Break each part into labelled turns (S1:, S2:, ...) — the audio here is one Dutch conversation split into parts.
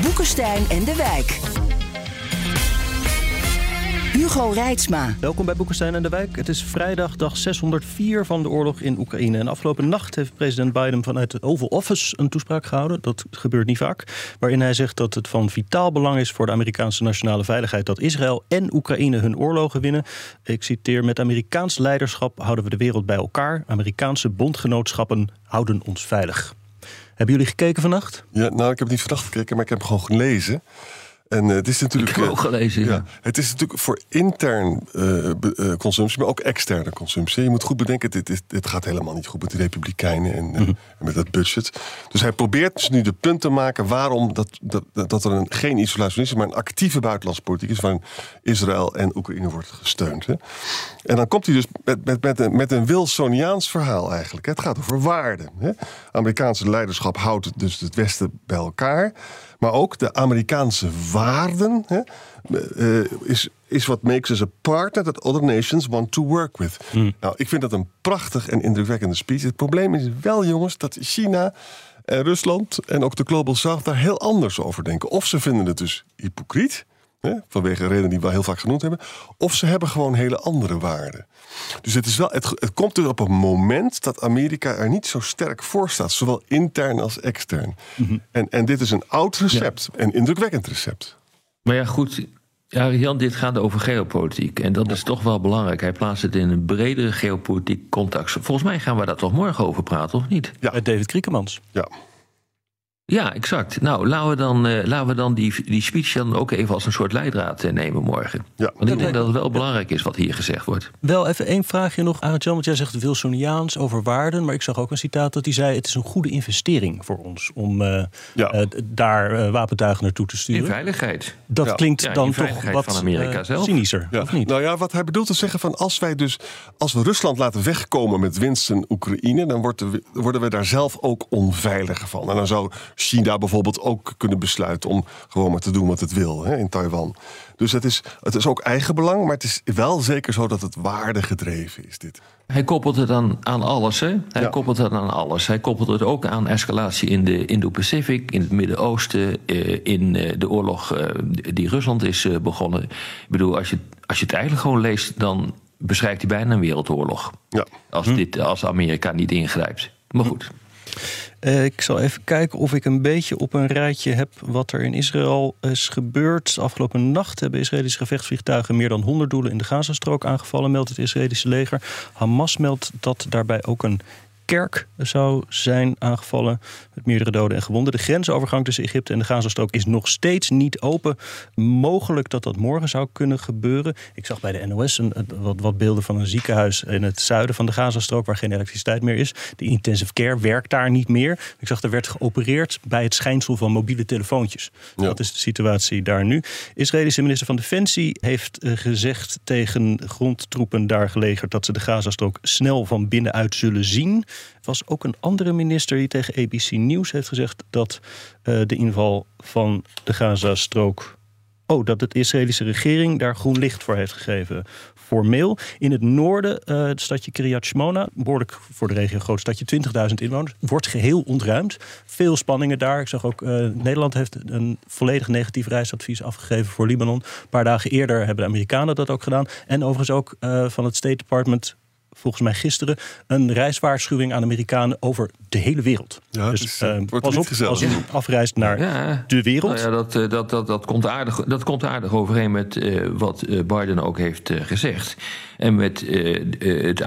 S1: Boekenstein en de Wijk. Hugo Reitsma.
S2: Welkom bij Boekenstein en de Wijk. Het is vrijdag, dag 604 van de oorlog in Oekraïne. En afgelopen nacht heeft president Biden vanuit het Oval Office een toespraak gehouden. Dat gebeurt niet vaak. Waarin hij zegt dat het van vitaal belang is voor de Amerikaanse nationale veiligheid dat Israël en Oekraïne hun oorlogen winnen. Ik citeer: Met Amerikaans leiderschap houden we de wereld bij elkaar. Amerikaanse bondgenootschappen houden ons veilig. Hebben jullie gekeken vannacht?
S3: Ja, nou, ik heb niet vannacht gekeken, maar ik heb gewoon gelezen. En uh, het is natuurlijk.
S4: Ik ook gelezen. Ja.
S3: Het is natuurlijk voor intern uh, consumptie, maar ook externe consumptie. Je moet goed bedenken, dit, dit, dit gaat helemaal niet goed met de Republikeinen en, mm -hmm. en, met dat budget. Dus hij probeert dus nu de punt te maken waarom dat, dat, dat er een, geen isolationisme, maar een actieve buitenlandse politiek is, waarin Israël en Oekraïne wordt gesteund. Hè. En dan komt hij dus met, met, met, een, met een Wilsoniaans verhaal eigenlijk. Het gaat over waarden. Hè. Amerikaanse leiderschap houdt dus het Westen bij elkaar. Maar ook de Amerikaanse waarden hè, uh, is, is what makes us a partner that other nations want to work with. Hmm. Nou, ik vind dat een prachtig en indrukwekkende speech. Het probleem is wel, jongens, dat China en Rusland en ook de Global South daar heel anders over denken. Of ze vinden het dus hypocriet. Hè, vanwege redenen die we heel vaak genoemd hebben. Of ze hebben gewoon hele andere waarden. Dus het, is wel, het, het komt er op een moment dat Amerika er niet zo sterk voor staat. Zowel intern als extern. Mm -hmm. en, en dit is een oud recept. Ja. Een indrukwekkend recept.
S4: Maar ja, goed. Ja, Jan, dit gaat over geopolitiek. En dat is toch wel belangrijk. Hij plaatst het in een bredere geopolitiek context. Volgens mij gaan we daar toch morgen over praten, of niet?
S2: Ja, met David Kriekemans.
S3: Ja.
S4: Ja, exact. Nou, laten we dan, uh, laten we dan die, die speech dan ook even als een soort leidraad uh, nemen morgen.
S3: Ja.
S4: Want ik denk dat het wel belangrijk is wat hier gezegd wordt.
S2: Wel even één vraagje nog aan Jan, want jij zegt Wilsoniaans over waarden. Maar ik zag ook een citaat dat hij zei: het is een goede investering voor ons om uh, ja. daar wapentuigen naartoe te sturen.
S4: In veiligheid.
S2: Dat
S4: ja.
S2: klinkt
S4: ja,
S2: dan toch wat
S4: van Amerika zelf.
S2: cynischer,
S3: ja.
S2: of niet?
S3: Nou ja, wat hij bedoelt te zeggen van als wij dus als we Rusland laten wegkomen met winst in Oekraïne, dan worden we, worden we daar zelf ook onveiliger van. En dan zou China bijvoorbeeld ook kunnen besluiten om gewoon maar te doen wat het wil hè, in Taiwan. Dus het is, het is ook eigenbelang, maar het is wel zeker zo dat het waardegedreven is. Dit.
S4: Hij koppelt het aan, aan alles. Hè? Hij ja. koppelt het aan alles. Hij koppelt het ook aan escalatie in de Indo-Pacific, in het Midden-Oosten, in de oorlog die Rusland is begonnen. Ik bedoel, als je, als je het eigenlijk gewoon leest, dan beschrijft hij bijna een wereldoorlog.
S3: Ja.
S4: Als, hm. dit, als Amerika niet ingrijpt. Maar goed.
S2: Uh, ik zal even kijken of ik een beetje op een rijtje heb wat er in Israël is gebeurd. Afgelopen nacht hebben Israëlische gevechtsvliegtuigen meer dan 100 doelen in de Gazastrook aangevallen, meldt het Israëlische leger. Hamas meldt dat daarbij ook een kerk zou zijn aangevallen met meerdere doden en gewonden. De grensovergang tussen Egypte en de Gazastrook is nog steeds niet open. Mogelijk dat dat morgen zou kunnen gebeuren. Ik zag bij de NOS een, wat, wat, beelden van een ziekenhuis in het zuiden van de Gazastrook waar geen elektriciteit meer is. De intensive care werkt daar niet meer. Ik zag er werd geopereerd bij het schijnsel van mobiele telefoontjes. Ja. Dat is de situatie daar nu. Israëlische minister van Defensie heeft gezegd tegen grondtroepen daar gelegerd dat ze de Gazastrook snel van binnenuit zullen zien was ook een andere minister die tegen ABC News heeft gezegd dat uh, de inval van de Gazastrook. Oh, dat de Israëlische regering daar groen licht voor heeft gegeven. Formeel. In het noorden, uh, het stadje Kiryat Shmona, behoorlijk voor de regio groot stadje, 20.000 inwoners, wordt geheel ontruimd. Veel spanningen daar. Ik zag ook, uh, Nederland heeft een volledig negatief reisadvies afgegeven voor Libanon. Een paar dagen eerder hebben de Amerikanen dat ook gedaan. En overigens ook van het State Department volgens mij gisteren een reiswaarschuwing aan Amerikanen over de hele wereld.
S3: Ja,
S2: dus
S3: is,
S2: uh, pas op
S3: gezellig.
S2: als u afreist naar ja. de wereld.
S4: Nou ja, dat, dat, dat, dat, komt aardig, dat komt aardig overeen met uh, wat Biden ook heeft uh, gezegd. En met het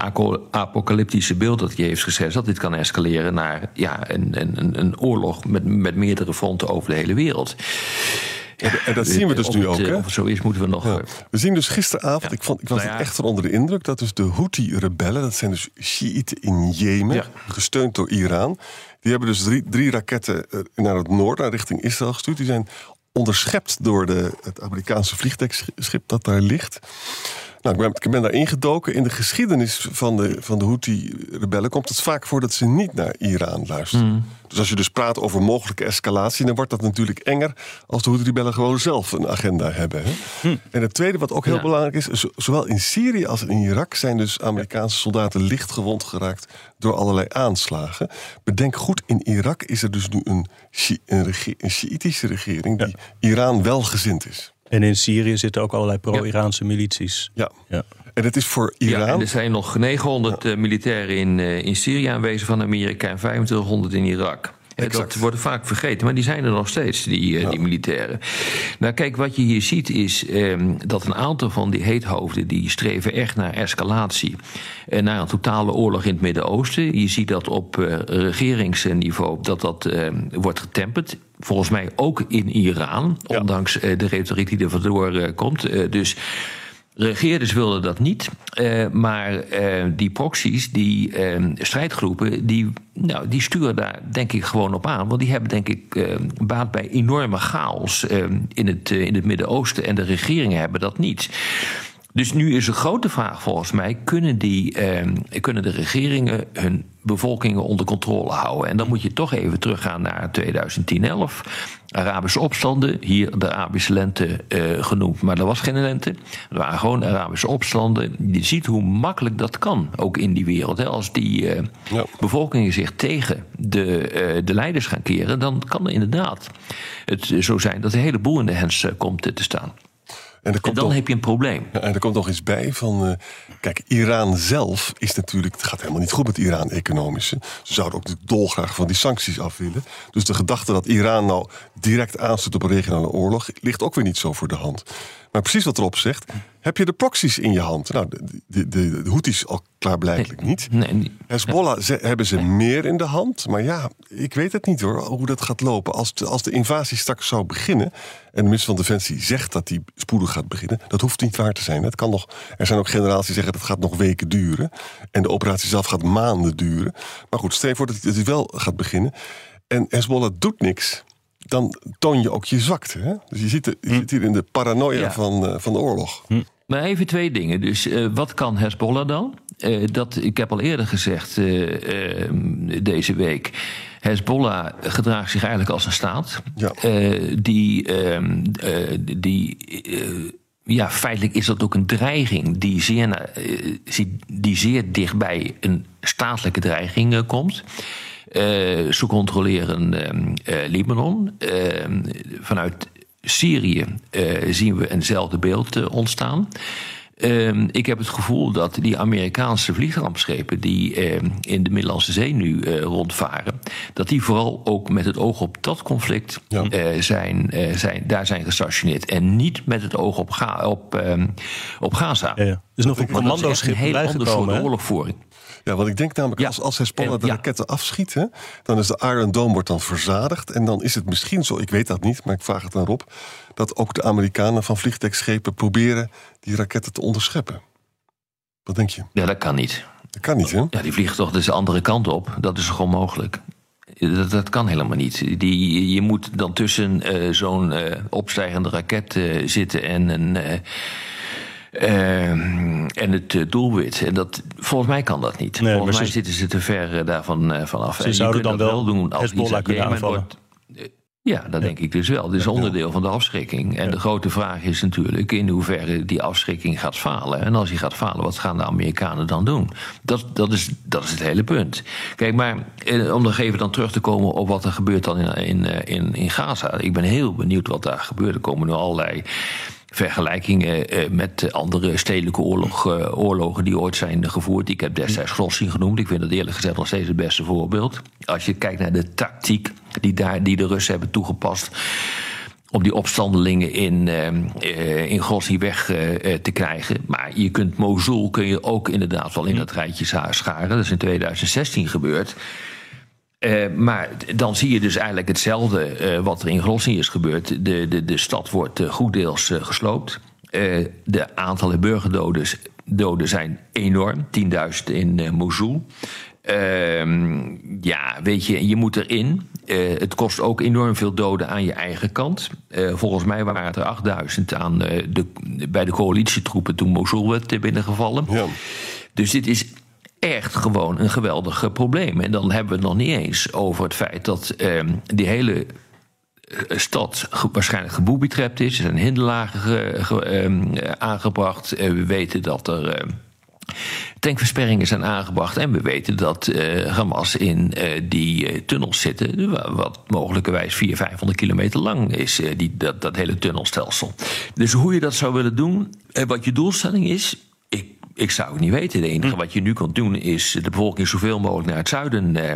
S4: apocalyptische beeld dat hij heeft geschetst, dat dit kan escaleren naar ja, een, een, een oorlog met, met meerdere fronten over de hele wereld.
S3: En dat zien we dus nu ook.
S4: eh,
S3: Hè?
S4: Of het zo is, moeten we nog.
S3: Ja.
S4: eh,
S3: We zien dus gisteravond, ik, vond, ik was
S4: Nou ja.
S3: echt van onder de indruk... dat dus de Houthi-rebellen, dat zijn dus Shiiten in Jemen... Gesteund door Iran... die hebben dus drie, drie raketten eh, naar het noorden, richting Israël gestuurd. Die zijn onderschept door de, het Amerikaanse vliegdekschip dat daar ligt. Nou, ik ben, ik ben daar ingedoken. In de geschiedenis van de, van de Houthi-rebellen komt het vaak voor dat ze niet naar Iran luisteren. Dus als je dus praat over mogelijke escalatie, dan wordt dat natuurlijk enger als de Houthi-rebellen gewoon zelf een agenda hebben. Hè? En het tweede, wat ook heel
S4: Ja.
S3: belangrijk is, zo- zowel in Syrië als in Irak zijn dus Amerikaanse soldaten licht gewond geraakt door allerlei aanslagen. Bedenk goed, in Irak is er dus nu een, Shi- een, rege- een Sjiitische regering die Iran welgezind is.
S2: En in Syrië zitten ook allerlei pro-Iraanse milities.
S3: Ja.
S2: Ja.
S3: En het is voor
S4: Ja,
S3: Iran.
S4: en er zijn nog 900 eh, militairen in, eh, in Syrië aanwezig van Amerika en 2500 in Irak.
S3: Exact.
S4: Dat wordt vaak vergeten, maar die zijn er nog steeds, die, eh, die militairen. Nou, kijk, wat je hier ziet is ehm, dat een aantal van die heethoofden... die streven echt naar escalatie en naar een totale oorlog in het Midden-Oosten. Je ziet dat op eh, regeringsniveau dat dat ehm, wordt getemperd. Volgens mij ook in Iran,
S3: Ja.
S4: ondanks eh, de retoriek die er vandoor eh, komt. Eh, dus... Regeerders wilden dat niet, maar die proxies, die strijdgroepen, die, nou, die sturen daar denk ik gewoon op aan. Want die hebben denk ik baat bij enorme chaos in het, in het Midden-Oosten. En de regeringen hebben dat niet. Dus nu is de grote vraag volgens mij: kunnen, die, eh, kunnen de regeringen hun bevolkingen onder controle houden? En dan moet je toch even teruggaan naar 2010-11. Arabische opstanden, hier de Arabische lente eh, genoemd, maar er was geen lente. Er waren gewoon Arabische opstanden. Je ziet hoe makkelijk dat kan, ook in die wereld. Hè. Als die eh,
S3: Ja.
S4: bevolkingen zich tegen de, eh, de leiders gaan keren, dan kan er inderdaad het zo zijn dat de hele boel in de hens eh, komt te staan.
S3: En er
S4: dan
S3: nog,
S4: heb je een probleem.
S3: en er komt nog iets bij van. eh, kijk, Iran zelf is natuurlijk. Het gaat helemaal niet goed met Iran economisch. Ze zouden ook dolgraag van die sancties af willen. Dus de gedachte dat Iran nou direct aansluit op een regionale oorlog. ligt ook weer niet zo voor de hand. Maar precies wat erop zegt. Heb je de proxies in je hand? Nou, de, de, de, de Houthis al klaarblijkelijk niet.
S4: Nee, niet.
S3: Hezbollah ze, hebben ze meer in de hand. Maar ja, ik weet het niet hoor, hoe dat gaat lopen. Als de, als de invasie straks zou beginnen... en de minister van Defensie zegt dat die spoedig gaat beginnen... dat hoeft niet waar te zijn. Het kan nog, er zijn ook generaties die zeggen dat gaat nog weken duren. En de operatie zelf gaat maanden duren. Maar goed, stel je voor dat hij wel gaat beginnen. En Hezbollah doet niks... dan toon je ook je zwakte. Hè? Dus je, ziet, je zit hier in de paranoia
S4: Ja.
S3: van, eh, van de oorlog.
S4: Maar even twee dingen. Dus eh, wat kan Hezbollah dan? Eh, dat, ik heb al eerder gezegd deze week. Hezbollah gedraagt zich eigenlijk als een staat.
S3: Ja.
S4: Die. ehm, eh, die ja, feitelijk is dat ook een dreiging die zeer, die zeer dichtbij een statelijke dreiging komt. Eh, ze controleren ehm, eh, Libanon. Ehm, vanuit Syrië eh, zien we eenzelfde beeld ontstaan. Ehm, ik heb het gevoel dat die Amerikaanse vliegramschepen die in de Middellandse Zee nu rondvaren, dat die vooral ook met het oog op dat conflict
S3: Ja.
S4: zijn, zijn, daar zijn gestationeerd. En niet met het oog op, Ga- op, op Gaza.
S2: Ja, ja. Is nog een commandoschip
S4: een heel ander soort oorlogvoering.
S3: Ja, want ik denk namelijk,
S4: Ja.
S3: als, als Hezbollah de
S4: ja.
S3: raketten afschiet... Hè, dan is de Iron Dome wordt dan verzadigd. En dan is het misschien zo, ik weet dat niet, maar ik vraag het aan Rob... dat ook de Amerikanen van vliegdekschepen proberen die raketten te onderscheppen. Wat denk je?
S4: Ja, dat kan niet.
S3: Dat kan niet, hè?
S4: Ja, die vliegen toch dus de andere kant op. Dat is gewoon mogelijk. Dat, dat kan helemaal niet. Die, je moet dan tussen eh, zo'n eh, opstijgende raket eh, zitten en een. Eh, eh, en het eh, doelwit. En dat, volgens mij kan dat niet.
S2: Nee,
S4: volgens mij
S2: ze-
S4: zitten ze te ver eh, daarvan eh, vanaf.
S2: Ze
S4: En
S2: zouden dan
S4: dat
S2: wel
S4: doen als
S2: Hezbollah kunnen aanvallen.
S4: wordt- Ja, dat denk ik dus wel. Dit is onderdeel van de afschrikking. En de grote vraag is natuurlijk in hoeverre die afschrikking gaat falen. En als die gaat falen, wat gaan de Amerikanen dan doen? Dat, dat, is, dat is het hele punt. Kijk, maar eh, om nog even dan terug te komen op wat er gebeurt dan in, in, in, in Gaza. Ik ben heel benieuwd wat daar gebeurt. Er komen nu allerlei vergelijkingen eh, met andere stedelijke oorlog, eh, oorlogen die ooit zijn gevoerd. Ik heb destijds Grossi genoemd. Ik vind dat eerlijk gezegd nog steeds het beste voorbeeld. Als je kijkt naar de tactiek die, daar, die de Russen hebben toegepast om die opstandelingen in, eh, eh, in Grozny weg eh, eh, te krijgen. Maar je kunt Mosul kun je ook inderdaad wel in dat rijtje scharen. Dat is in 2016 gebeurd. Uh, maar dan zie je dus eigenlijk hetzelfde uh, wat er in Grozny is gebeurd. De, de, de stad wordt uh, goed deels gesloopt. de aantallen burgerdoden doden zijn enorm. 10.000 in Mosul. Ehm, ja, weet je, je moet erin. het kost ook enorm veel doden aan je eigen kant. volgens mij waren het er 8000 aan, de, bij de coalitietroepen toen Mosul werd binnengevallen. Ja. Dus dit is echt gewoon een geweldig probleem. En dan hebben we het nog niet eens over het feit dat eh, die hele eh, stad waarschijnlijk geboobitrapt is. Er zijn hinderlagen ehm, aangebracht. we weten dat er uh, tankversperringen zijn aangebracht. En we weten dat uh, Hamas in die tunnels zitten. Wat mogelijkerwijs 400, 500 kilometer lang is. die, dat, dat hele tunnelstelsel. Dus hoe je dat zou willen doen. wat je doelstelling is. Ik zou het niet weten. Het enige hm. wat je nu kunt doen is de bevolking zoveel mogelijk naar het zuiden eh,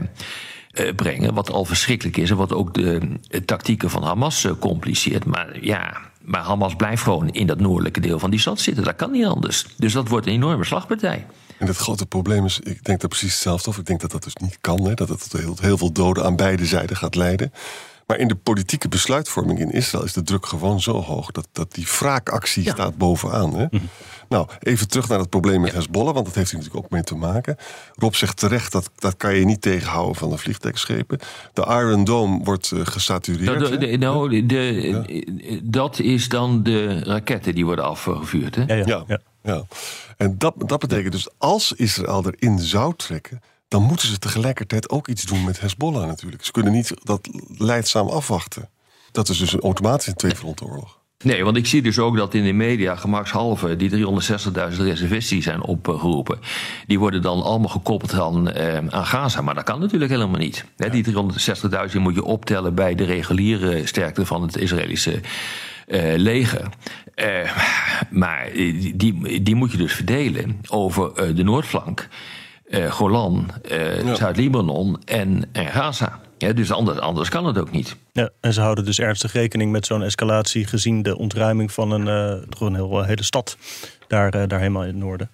S4: eh, brengen. Wat al verschrikkelijk is en wat ook de tactieken van Hamas compliceert. Maar ja, maar Hamas blijft gewoon in dat noordelijke deel van die stad zitten. Dat kan niet anders. Dus dat wordt een enorme slagpartij.
S3: En het grote probleem is, ik denk dat precies hetzelfde of. Ik denk dat dat dus niet kan. Hè, dat het tot heel, heel veel doden aan beide zijden gaat leiden. Maar in de politieke besluitvorming in Israël is de druk gewoon zo hoog dat, dat die wraakactie staat bovenaan. Hè? Mhm. Nou, even terug naar het probleem met Hezbollah, want dat heeft er natuurlijk ook mee te maken. Rob zegt terecht dat dat kan je niet tegenhouden van de vliegtuigschepen. De Iron Dome wordt uh, gesatureerd.
S4: Nou, de, nou, de, dat is dan de raketten die worden afgevuurd. Hè?
S3: Ja, ja. ja. En dat, dat betekent dus als Israël erin zou trekken, dan moeten ze tegelijkertijd ook iets doen met Hezbollah natuurlijk. Ze kunnen niet dat leidzaam afwachten. Dat is dus een tweefrontenoorlog.
S4: Nee, want ik zie dus ook dat in de media gemakshalve die 360.000 reservaties zijn opgeroepen. Die worden dan allemaal gekoppeld aan, eh, aan Gaza. Maar dat kan natuurlijk helemaal niet. Die 360.000 moet je optellen bij de reguliere sterkte van het Israëlische uh, leger. Uh, maar die, die moet je dus verdelen over uh, de Noordflank uh, Golan, uh, Zuid-Libanon en, en Gaza. Ja, dus anders, anders kan het ook niet.
S2: Ja, en ze houden dus ernstig rekening met zo'n escalatie... gezien de ontruiming van een, uh, toch een heel, hele stad daar, daar helemaal in het noorden.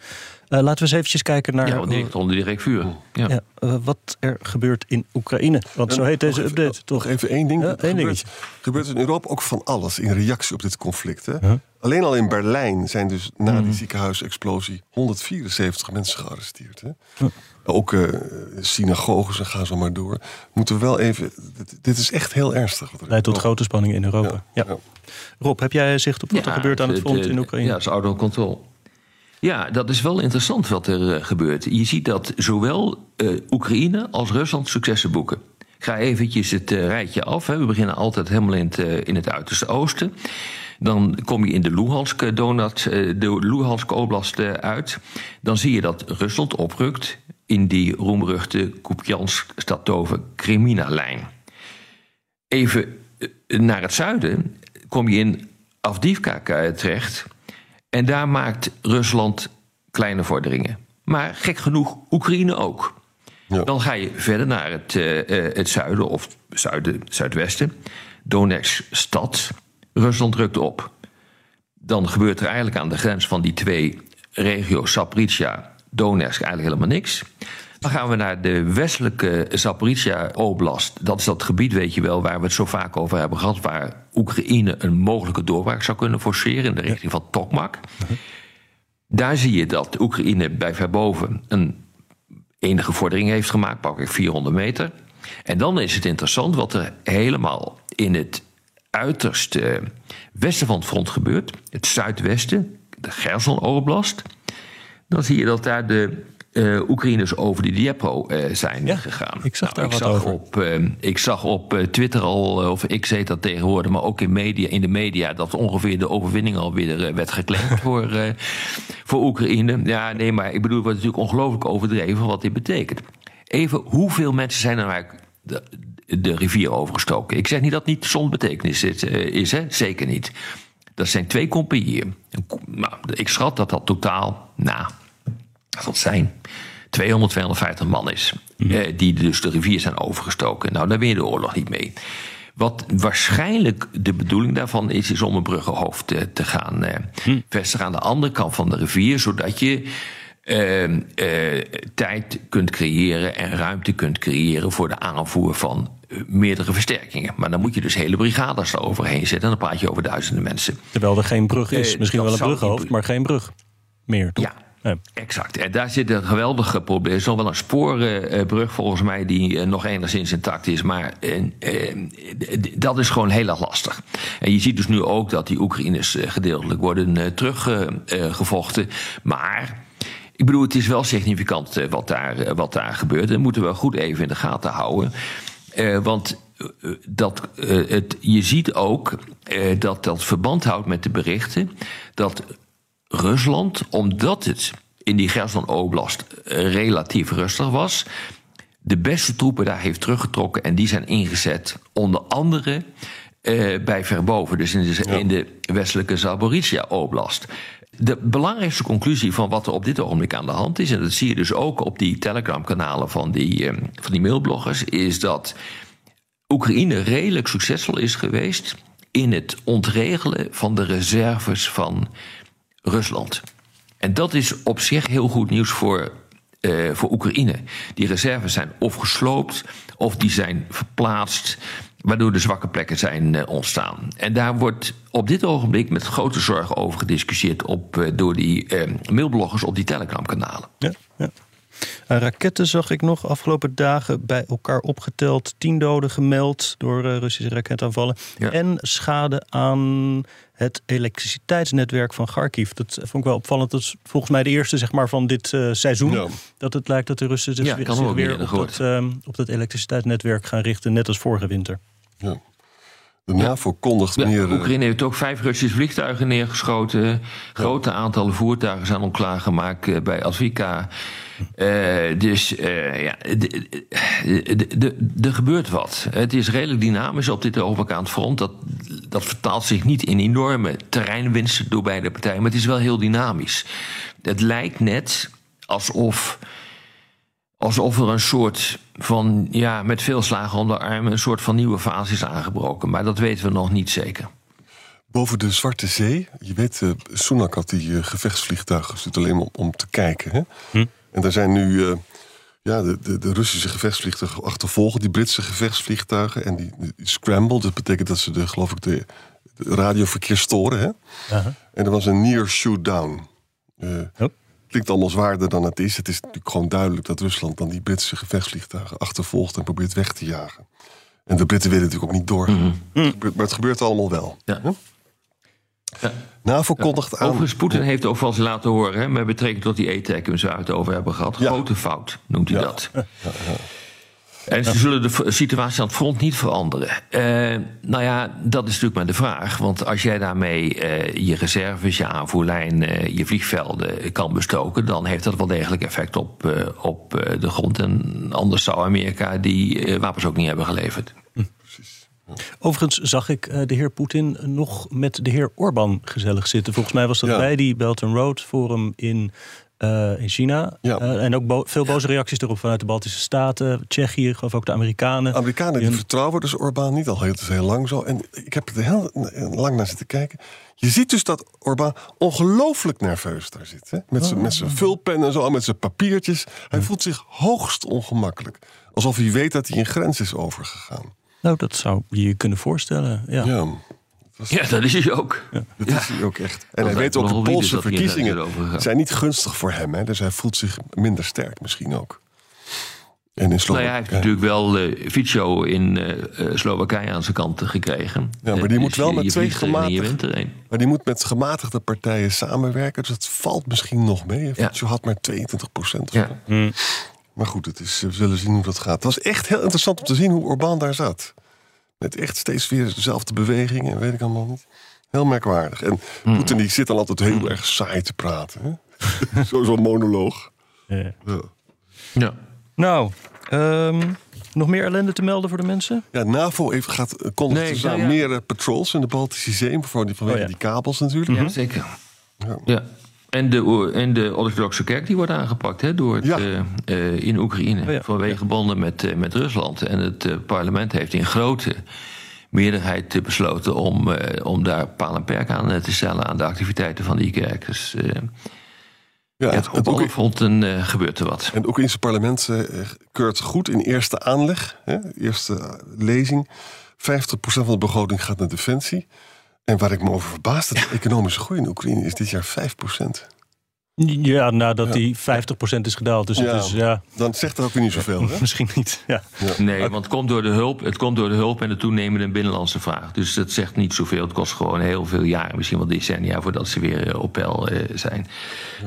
S2: Uh, laten we eens eventjes kijken naar...
S4: Ja, direct onder direct vuur. Ja. ja
S2: uh, wat er gebeurt in Oekraïne. Want zo heet deze update. Even,
S3: toch even één ding. Ja, één gebeurt, gebeurt in Europa ook van alles in reactie op dit conflict. Hè? Huh? Alleen al in Berlijn zijn dus na die mhm. ziekenhuisexplosie 174 mensen gearresteerd. Hè? Ook uh, synagoges en ga zo maar door. Moeten we wel even. Dit, dit is echt heel ernstig.
S2: Leidt tot grote spanning in Europa. Ja, ja. Rob, heb jij zicht op wat er gebeurt aan het front in Oekraïne?
S4: Ja, het is out of control. Ja, dat is wel interessant wat er uh, gebeurt. Je ziet dat zowel uh, Oekraïne als Rusland successen boeken. Ik ga eventjes het uh, rijtje af. Hè. We beginnen altijd helemaal in het, in het uiterste oosten. Dan kom je in de Luhansk, donut, de Luhansk Oblast uit. Dan zie je dat Rusland oprukt in die roemruchte Kupjansk-Statoven-Krimina-lijn. Even naar het zuiden kom je in Avdivka terecht. En daar maakt Rusland kleine vorderingen. Maar gek genoeg Oekraïne ook. Ja. Dan ga je verder naar het, uh, het zuiden of zuiden, zuidwesten. Donetsk stad. Rusland drukt op. Dan gebeurt er eigenlijk aan de grens van die twee regio's, Sapritja, Donetsk, eigenlijk helemaal niks. Dan gaan we naar de westelijke Zaporizhia Oblast. Dat is dat gebied, weet je wel, waar we het zo vaak over hebben gehad. Waar Oekraïne een mogelijke doorbraak zou kunnen forceren in de richting van Tokmak. Daar zie je dat Oekraïne bij verboven een enige vordering heeft gemaakt, pakweg 400 meter. En dan is het interessant wat er helemaal in het uiterste westen van het front gebeurt. Het zuidwesten, de Gerson Oblast. Dan zie je dat daar de uh, Oekraïners over de Dieppe uh, zijn ja, gegaan.
S2: Ik zag
S4: nou,
S2: daar
S4: ik
S2: wat
S4: zag
S2: over.
S4: Op, uh, ik zag op Twitter al, of ik zei dat tegenwoordig, maar ook in, media, in de media, dat ongeveer de overwinning alweer werd geclaimd voor, voor Oekraïne. Ja, nee, maar ik bedoel, het wordt natuurlijk ongelooflijk overdreven wat dit betekent. Even, hoeveel mensen zijn er eigenlijk de, rivier overgestoken? Ik zeg niet dat het niet zonder betekenis is, is hè? zeker niet. Dat zijn twee compagnieën. Nou, ik schat dat dat totaal, nou, dat zijn 200, 250 man is. Mhm. Eh, die dus de rivier zijn overgestoken. Nou, daar win je de oorlog niet mee. Wat waarschijnlijk de bedoeling daarvan is, is om een bruggenhoofd eh, te gaan eh, hm. vestigen aan de andere kant van de rivier, zodat je ehm, eh, tijd kunt creëren en ruimte kunt creëren voor de aanvoer van eh, meerdere versterkingen. Maar dan moet je dus hele brigades eroverheen zetten en dan praat je over duizenden mensen.
S2: Terwijl er geen brug is.
S4: Eh,
S2: Misschien wel een brughoofd, maar geen brug meer. Toch?
S4: Ja.
S2: Nee.
S4: Exact. En daar zit een geweldige probleem. Er is nog wel een spoorbrug volgens mij die nog enigszins intact is. Maar dat is gewoon heel erg lastig. En je ziet dus nu ook dat die Oekraïners gedeeltelijk worden teruggevochten. maar ik bedoel, het is wel significant eh, wat, daar, eh, wat daar gebeurt. Dat moeten we goed even in de gaten houden. Eh, want dat, het, je ziet ook dat dat verband houdt met de berichten dat Rusland, omdat het in die Gerson Oblast eh, relatief rustig was, de beste troepen daar heeft teruggetrokken en die zijn ingezet onder andere bij Verboven, dus in de, in de westelijke Zaporizhia Oblast. De belangrijkste conclusie van wat er op dit ogenblik aan de hand is, en dat zie je dus ook op die Telegram-kanalen van die, eh, van die mailbloggers, is dat Oekraïne redelijk succesvol is geweest in het ontregelen van de reserves van Rusland. En dat is op zich heel goed nieuws voor, eh, voor Oekraïne. Die reserves zijn of gesloopt of die zijn verplaatst, waardoor de zwakke plekken zijn eh, ontstaan. En daar wordt op dit ogenblik met grote zorg over gediscussieerd op, eh, door die eh, mailbloggers op die Telegram-kanalen.
S2: Ja, ja. Raketten zag ik nog afgelopen dagen bij elkaar opgeteld. Tien doden gemeld door eh, Russische raketaanvallen.
S4: Ja.
S2: En schade aan het elektriciteitsnetwerk van Kharkiv. Dat vond ik wel opvallend. Dat is volgens mij de eerste zeg maar, van dit eh, seizoen.
S3: Ja.
S2: Dat het lijkt dat de Russen zich,
S4: Ja,
S2: weer op dat, op dat elektriciteitsnetwerk gaan richten. Net als vorige winter.
S3: Ja. De NAVO kondigt
S4: Ja,
S3: meer...
S4: Oekraïne heeft ook vijf Russische vliegtuigen neergeschoten. Grote aantallen voertuigen zijn onklaargemaakt eh, bij Advika. Eh, dus eh, ja, er gebeurt wat. Het is redelijk dynamisch op dit ogenblik aan het front. Dat, dat vertaalt zich niet in enorme terreinwinsten door beide partijen, maar het is wel heel dynamisch. Het lijkt net alsof alsof er een soort van, ja, met veel slagen om de arm, een soort van nieuwe fase is aangebroken. Maar dat weten we nog niet zeker.
S3: Boven de Zwarte Zee, je weet, eh Sunak had die eh, gevechtsvliegtuigen gestuurd alleen maar om, om te kijken. Hè? En daar zijn nu eh, ja, de, de, de Russische gevechtsvliegtuigen achtervolgen, die Britse gevechtsvliegtuigen. En die, die scramble, dat betekent dat ze de, geloof ik, de, de radioverkeer storen. Hè? En er was een near shoot down.
S2: Oh.
S3: Klinkt allemaal zwaarder dan het is. Het is natuurlijk gewoon duidelijk dat Rusland dan die Britse gevechtsvliegtuigen achtervolgt en probeert weg te jagen. En de Britten willen natuurlijk ook niet doorgaan. Gebeurt- Maar het gebeurt allemaal wel.
S4: Ja.
S3: NAVO kondigt aan.
S4: Overigens, Poetin heeft ook wel eens laten horen, hè, met betrekking tot die ETEC, waar we het over hebben gehad.
S3: Ja.
S4: Grote fout, noemt hij
S3: Ja.
S4: dat. En ze zullen de situatie aan het front niet veranderen. Eh, nou ja, dat is natuurlijk maar de vraag. Want als jij daarmee eh, je reserves, je aanvoerlijn, eh, je vliegvelden kan bestoken, dan heeft dat wel degelijk effect op, eh, op eh, de grond. En anders zou Amerika die wapens ook niet hebben geleverd.
S2: Overigens zag ik de heer Poetin nog met de heer Orbán gezellig zitten. Volgens mij was dat
S3: Ja.
S2: bij die Belt and Road Forum in, eh, in China.
S3: Ja.
S2: Eh, en ook bo- veel boze reacties erop vanuit de Baltische Staten, Tsjechië, geloof ook de Amerikanen.
S3: Amerikanen die vertrouwen dus Orbán niet al heel, heel lang zo. En ik heb er heel lang naar zitten kijken. Je ziet dus dat Orbán ongelooflijk nerveus daar zit. Hè? Met zijn met zijn vulpen en zo, met zijn papiertjes. Hij voelt zich hoogst ongemakkelijk. Alsof hij weet dat hij een grens is overgegaan.
S2: Nou, dat zou je je kunnen voorstellen. Ja.
S3: Ja,
S4: Ja, dat is hij ook.
S3: dat is hij ook echt. En hij weet ook, de Poolse verkiezingen zijn niet gunstig voor hem. Hè? Dus hij voelt zich minder sterk misschien ook. En in
S4: Nou
S3: Slowakije.
S4: ja, hij heeft natuurlijk wel eh Fico in eh, eh, Slowakije aan zijn kant gekregen.
S3: Ja, maar die moet
S4: dus
S3: wel
S4: je-
S3: met
S4: je
S3: twee
S4: vliegt en Je
S3: gematigd-
S4: wint een.
S3: Maar die moet met gematigde partijen samenwerken. Dus dat valt misschien nog mee.
S4: Ja.
S3: Fico had maar 22 procent.
S4: Ja.
S3: Maar goed, het is, we zullen zien hoe dat gaat. Het was echt heel interessant om te zien hoe Orbán daar zat. Met echt steeds weer dezelfde bewegingen. Weet ik allemaal niet. Heel merkwaardig. En
S4: Hmm.
S3: Poetin die zit dan altijd heel erg saai te praten. Zo- Zo'n monoloog.
S2: Ja.
S3: Ja.
S4: Ja.
S2: Nou, ehm, nog meer ellende te melden voor de mensen?
S3: Ja, NAVO heeft, gaat, eh, kondigt
S4: Nee,
S3: dus
S4: ja, ja.
S3: meer eh, patrols in de Baltische Zee. Vanwege
S2: Oh, ja.
S3: die kabels natuurlijk.
S4: ja, zeker.
S3: Ja.
S4: En de, en de orthodoxe kerk die wordt aangepakt hè, door het,
S3: Ja.
S4: eh, eh, in Oekraïne.
S2: Oh ja.
S4: Vanwege banden met, eh, met Rusland. En het parlement heeft in grote meerderheid besloten om, om daar paal en perk aan te stellen aan de activiteiten van die kerk. Dus Ja, ja, op alle fronten uh, gebeurt er wat.
S3: En het Oekraïnse parlement uh, keurt goed in eerste aanleg, hè, eerste lezing. 50% van de begroting gaat naar defensie. En waar ik me over verbaas, de economische groei in Oekraïne is dit jaar 5%.
S2: Ja, nadat die 50% is gedaald. Dus
S3: ja,
S2: het is, ja.
S3: Dan zegt er ook weer niet zoveel. Hè?
S2: Misschien niet. Ja.
S4: Nee, want het komt, door de hulp, het komt door de hulp en de toenemende binnenlandse vraag. Dus dat zegt niet zoveel. Het kost gewoon heel veel jaren, misschien wel decennia, voordat ze weer eh, op peil uh, zijn.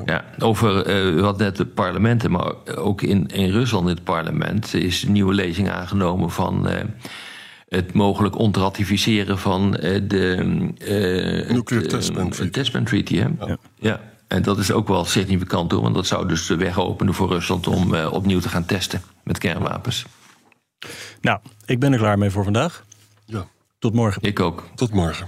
S4: Ja. over uh, wat net de parlementen, maar ook in, in Rusland in het parlement is een nieuwe lezing aangenomen van het mogelijk ontratificeren van de
S3: uh, Nuclear Testament Treaty.
S4: Testament Treaty hè? Ja. ja. En dat is ook wel significant hoor, want dat zou dus de weg openen voor Rusland om uh, opnieuw te gaan testen met kernwapens.
S2: Nou, ik ben er klaar mee voor vandaag.
S3: Ja.
S2: Tot morgen.
S4: Ik ook.
S3: Tot morgen.